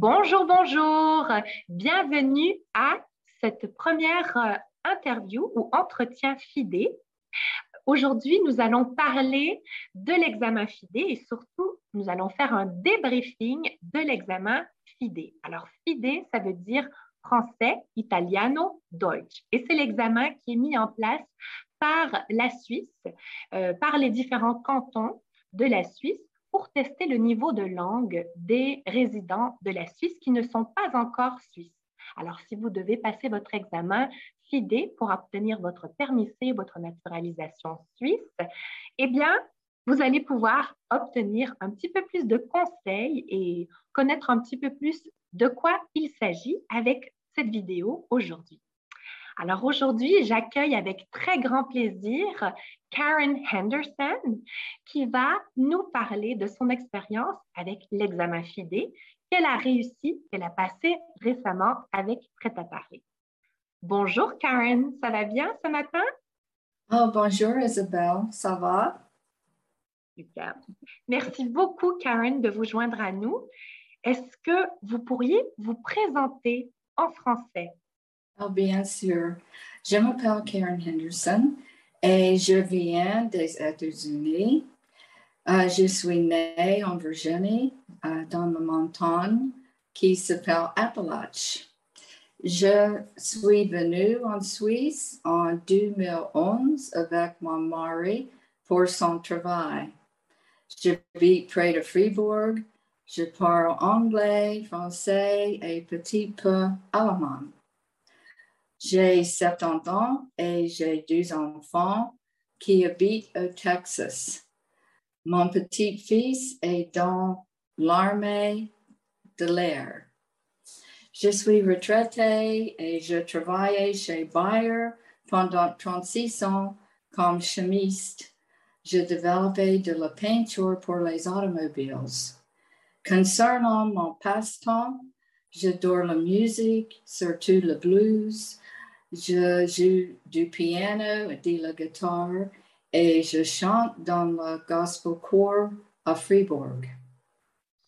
Bonjour, bonjour. Bienvenue à cette première euh, interview ou entretien FIDE. Aujourd'hui, nous allons parler de l'examen FIDE et surtout, nous allons faire un débriefing de l'examen FIDE. Alors, FIDE, ça veut dire français, italiano, deutsch. Et c'est l'examen qui est mis en place par la Suisse, euh, par les différents cantons de la Suisse pour tester le niveau de langue des résidents de la Suisse qui ne sont pas encore suisses. Alors, si vous devez passer votre examen FIDE pour obtenir votre permis C, votre naturalisation suisse, eh bien, vous allez pouvoir obtenir un petit peu plus de conseils et connaître un petit peu plus de quoi il s'agit avec cette vidéo aujourd'hui. Alors aujourd'hui, j'accueille avec très grand plaisir Karen Henderson qui va nous parler de son expérience avec l'examen FIDE qu'elle a réussi, qu'elle a passé récemment avec Prêt à parler. Bonjour Karen, ça va bien ce matin? Oh, bonjour Isabelle, ça va? Super. Merci beaucoup Karen de vous joindre à nous. Est-ce que vous pourriez vous présenter en français? Oh, bien sûr. Je m'appelle Karen Henderson et je viens des États-Unis. Euh, je suis née en Virginie, euh, dans la montagne qui s'appelle Appalachie. Je suis venue en Suisse en 2011 avec mon mari pour son travail. Je vis près de Fribourg. Je parle anglais, français et petit peu allemand. J'ai 70 ans et j'ai deux enfants qui habitent au Texas. Mon petit-fils est dans l'armée de l'air. Je suis retraité et je travaillais chez Bayer pendant 36 ans comme chimiste. Je développais de la peinture pour les automobiles. Concernant mon passe-temps, j'adore la musique, surtout le blues, je joue du piano de la guitare et je chante dans le gospel choir à Fribourg.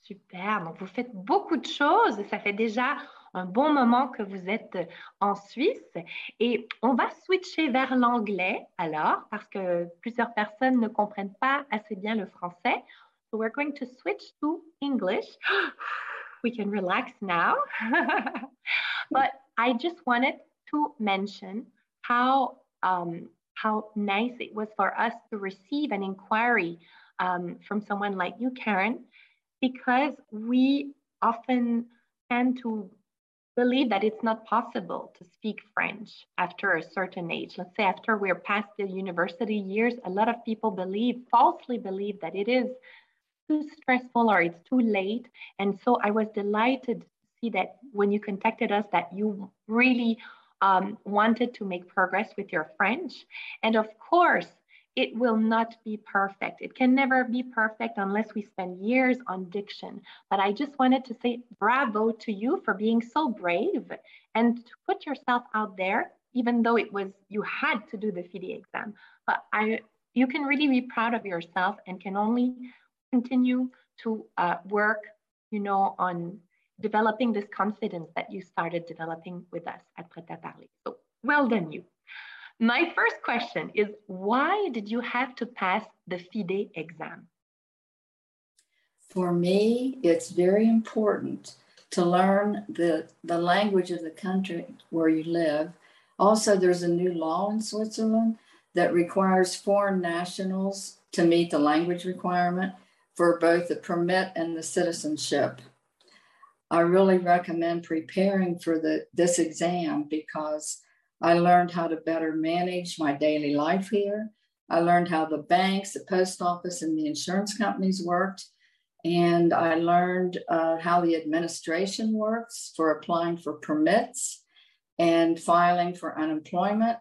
Super, donc vous faites beaucoup de choses ça fait déjà un bon moment que vous êtes en Suisse et on va switcher vers l'anglais alors parce que plusieurs personnes ne comprennent pas assez bien le français. So we're going to switch to English. We can relax now. but I just wanted to mention how um, how nice it was for us to receive an inquiry um, from someone like you, Karen, because we often tend to believe that it's not possible to speak French after a certain age. Let's say after we're past the university years, a lot of people believe, falsely believe, that it is too stressful or it's too late. And so I was delighted to see that when you contacted us, that you really um, wanted to make progress with your French. And of course, it will not be perfect. It can never be perfect unless we spend years on diction. But I just wanted to say bravo to you for being so brave and to put yourself out there, even though it was you had to do the FIDE exam. But I, you can really be proud of yourself and can only continue to uh, work, you know, on developing this confidence that you started developing with us at Prêt à. So well done you. My first question is why did you have to pass the FIDE exam? For me, it's very important to learn the, the language of the country where you live. Also, there's a new law in Switzerland that requires foreign nationals to meet the language requirement for both the permit and the citizenship. I really recommend preparing for the, this exam because I learned how to better manage my daily life here. I learned how the banks, the post office, and the insurance companies worked. And I learned uh, how the administration works for applying for permits and filing for unemployment.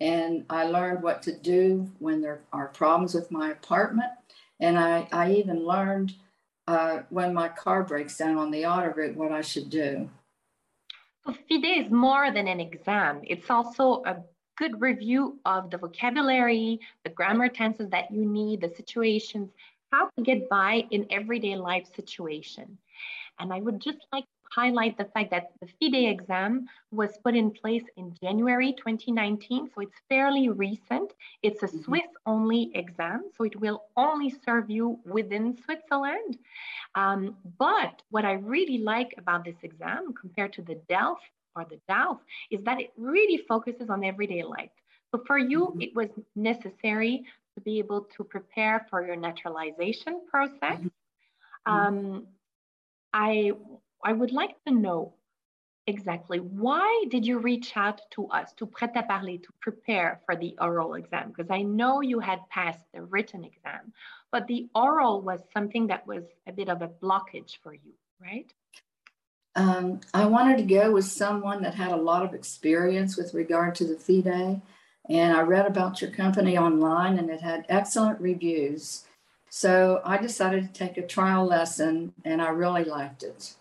And I learned what to do when there are problems with my apartment. And I, I even learned uh, when my car breaks down on the auto route what I should do. So FIDE is more than an exam. It's also a good review of the vocabulary, the grammar tenses that you need, the situations, how to get by in everyday life situation. And I would just like highlight the fact that the FIDE exam was put in place in January 2019, so it's fairly recent. It's a mm-hmm. Swiss only exam, so it will only serve you within Switzerland. Um, but what I really like about this exam compared to the DELF or the DALF is that it really focuses on everyday life. So for you, mm-hmm. it was necessary to be able to prepare for your naturalization process. Mm-hmm. Um, I I would like to know exactly why did you reach out to us to Prêt à Parler to prepare for the oral exam? Because I know you had passed the written exam but the oral was something that was a bit of a blockage for you right? Um, I wanted to go with someone that had a lot of experience with regard to the FIDE and I read about your company online and it had excellent reviews. So I decided to take a trial lesson and I really liked it.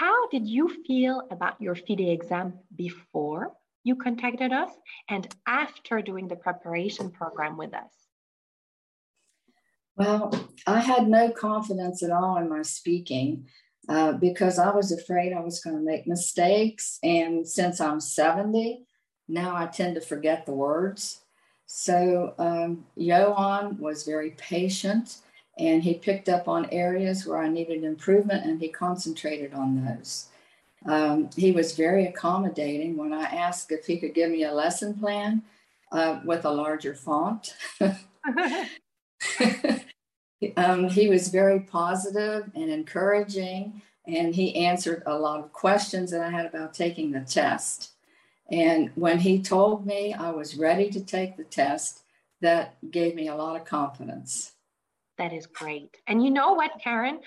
How did you feel about your FIDE exam before you contacted us and after doing the preparation program with us? Well, I had no confidence at all in my speaking uh, because I was afraid I was going to make mistakes. And since I'm 70, now I tend to forget the words. So um, Yohann was very patient and he picked up on areas where I needed improvement and he concentrated on those. Um, he was very accommodating when I asked if he could give me a lesson plan uh, with a larger font. um, he was very positive and encouraging, and he answered a lot of questions that I had about taking the test. And when he told me I was ready to take the test, that gave me a lot of confidence. That is great. And you know what, Karen?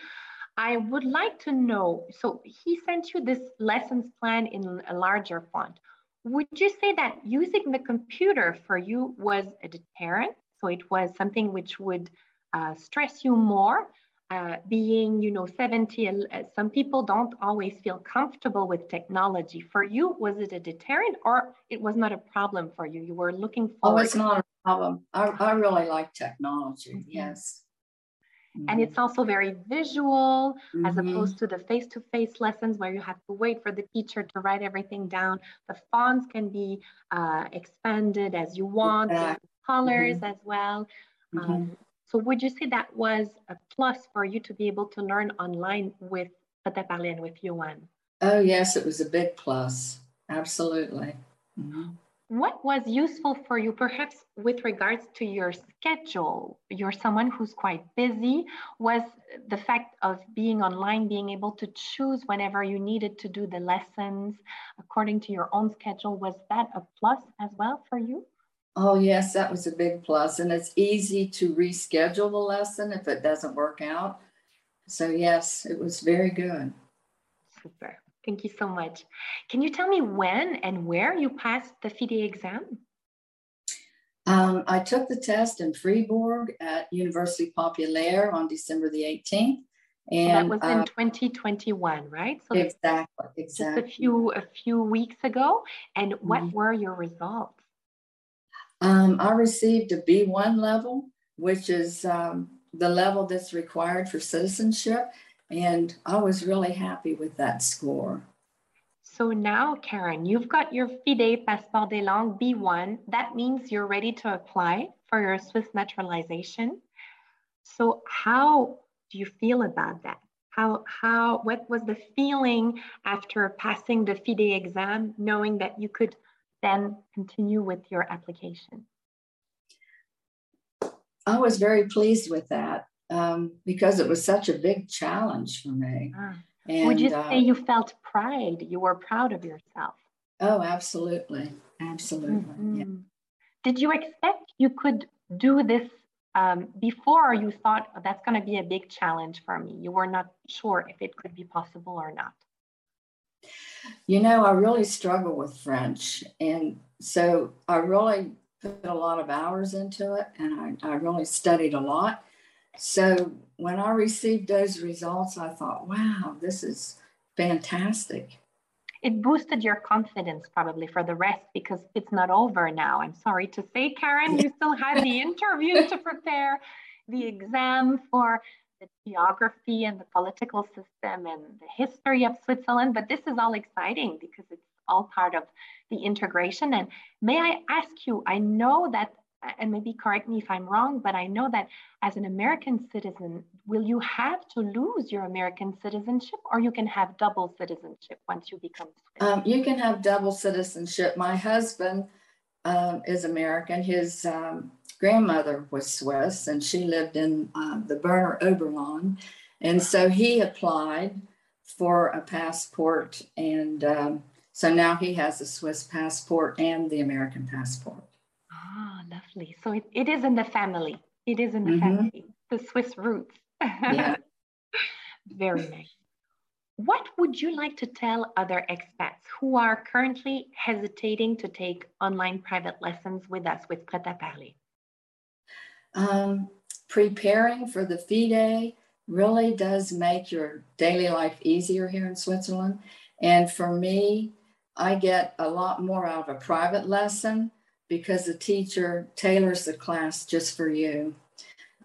I would like to know so he sent you this lessons plan in a larger font. Would you say that using the computer for you was a deterrent? So it was something which would uh, stress you more? Uh, being, you know, 70, uh, some people don't always feel comfortable with technology. For you, was it a deterrent or it was not a problem for you? You were looking for. Oh, it's not a problem. I, I really like technology. Mm-hmm. Yes. And it's also very visual mm-hmm. as opposed to the face to face lessons where you have to wait for the teacher to write everything down. The fonts can be uh, expanded as you want, exactly. colors mm-hmm. as well. Mm-hmm. Um, so, would you say that was a plus for you to be able to learn online with à Parler and with Yohann? Oh, yes, it was a big plus. Absolutely. What was useful for you, perhaps with regards to your schedule? You're someone who's quite busy. Was the fact of being online, being able to choose whenever you needed to do the lessons according to your own schedule, was that a plus as well for you? Oh, yes, that was a big. And it's easy to reschedule the lesson if it doesn't work out. So, yes, it was very good. Super. Thank you so much. Can you tell me when and where you passed the FIDE exam? Um, I took the test in Fribourg at University Populaire on December the 18th. And that was in uh, 2021, right? So exactly, exactly. Just a few a few weeks ago. And what mm-hmm. were your results? Um, I received a B1 level, which is um, the level that's required for citizenship. And I was really happy with that score. So now, Karen, you've got your FIDE Passeport des Langues B1. That means you're ready to apply for your Swiss naturalization. So how do you feel about that? How, how, what was the feeling after passing the FIDE exam, knowing that you could then continue with your application? I was very pleased with that um, because it was such a big challenge for me. Ah. And, Would you uh, say you felt pride? You were proud of yourself? Oh, absolutely. Absolutely. Mm-hmm. Yeah. Did you expect you could do this um, before you thought oh, that's going to be a big challenge for me? You were not sure if it could be possible or not. You know, I really struggle with French. And so I really put a lot of hours into it and I, I really studied a lot. So when I received those results, I thought, wow, this is fantastic. It boosted your confidence probably for the rest because it's not over now. I'm sorry to say, Karen, you still had the interview to prepare, the exam for the geography and the political system and the history of Switzerland, but this is all exciting because it's all part of the integration. And may I ask you, I know that, and maybe correct me if I'm wrong, but I know that as an American citizen, will you have to lose your American citizenship or you can have double citizenship once you become? Um, you can have double citizenship. My husband um, is American. His um, grandmother was Swiss and she lived in uh, the Berner Oberland. And so he applied for a passport. And um, so now he has a Swiss passport and the American passport. Ah, lovely. So it, it is in the family. It is in the mm-hmm. family, the Swiss roots. Yeah. Very nice. What would you like to tell other expats who are currently hesitating to take online private lessons with us with Prêt à Parler? Um, preparing for the FIDE really does make your daily life easier here in Switzerland. And for me, I get a lot more out of a private lesson because the teacher tailors the class just for you.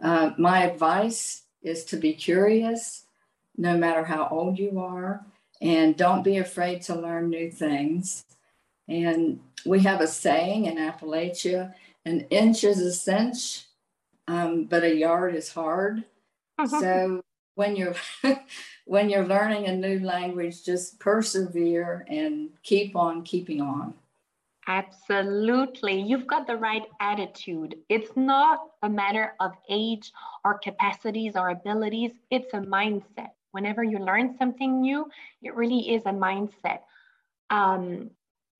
Uh, my advice is to be curious, no matter how old you are, and don't be afraid to learn new things. And we have a saying in Appalachia an inch is a cinch, um, but a yard is hard. Uh-huh. So when you're when you're learning a new language, just persevere and keep on keeping on. Absolutely. You've got the right attitude. It's not a matter of age or capacities or abilities, it's a mindset. Whenever you learn something new, it really is a mindset. Um,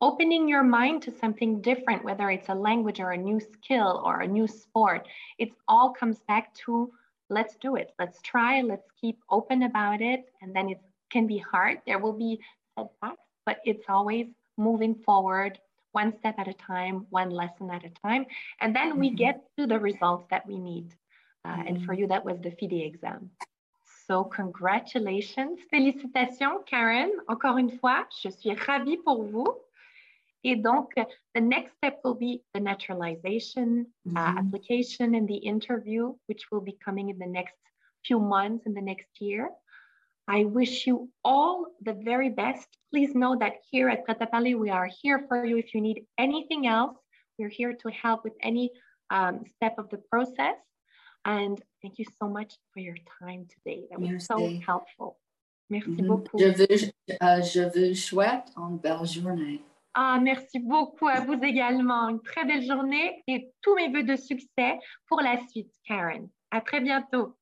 opening your mind to something different, whether it's a language or a new skill or a new sport, it all comes back to let's do it. Let's try, let's keep open about it. And then it can be hard. There will be setbacks, but it's always moving forward one step at a time, one lesson at a time. And then we mm-hmm. get to the results that we need. Uh, and for mm-hmm. you, that was the FIDE exam. So, congratulations, félicitations, Karen. Encore une fois, je suis ravie pour vous. Et donc, the next step will be the naturalization uh, mm-hmm. uh, application and the interview, which will be coming in the next few months in the next year. I wish you all the very best. Please know that here at Parler, we are here for you. If you need anything else, we're here to help with any um, step of the process. And thank you so much for your time today. That was Merci. so helpful. Merci mm-hmm. beaucoup. Je veux, uh, je vous souhaite une belle journée. Ah, merci beaucoup à vous également. Une très belle journée et tous mes voeux de succès pour la suite, Karen. À très bientôt.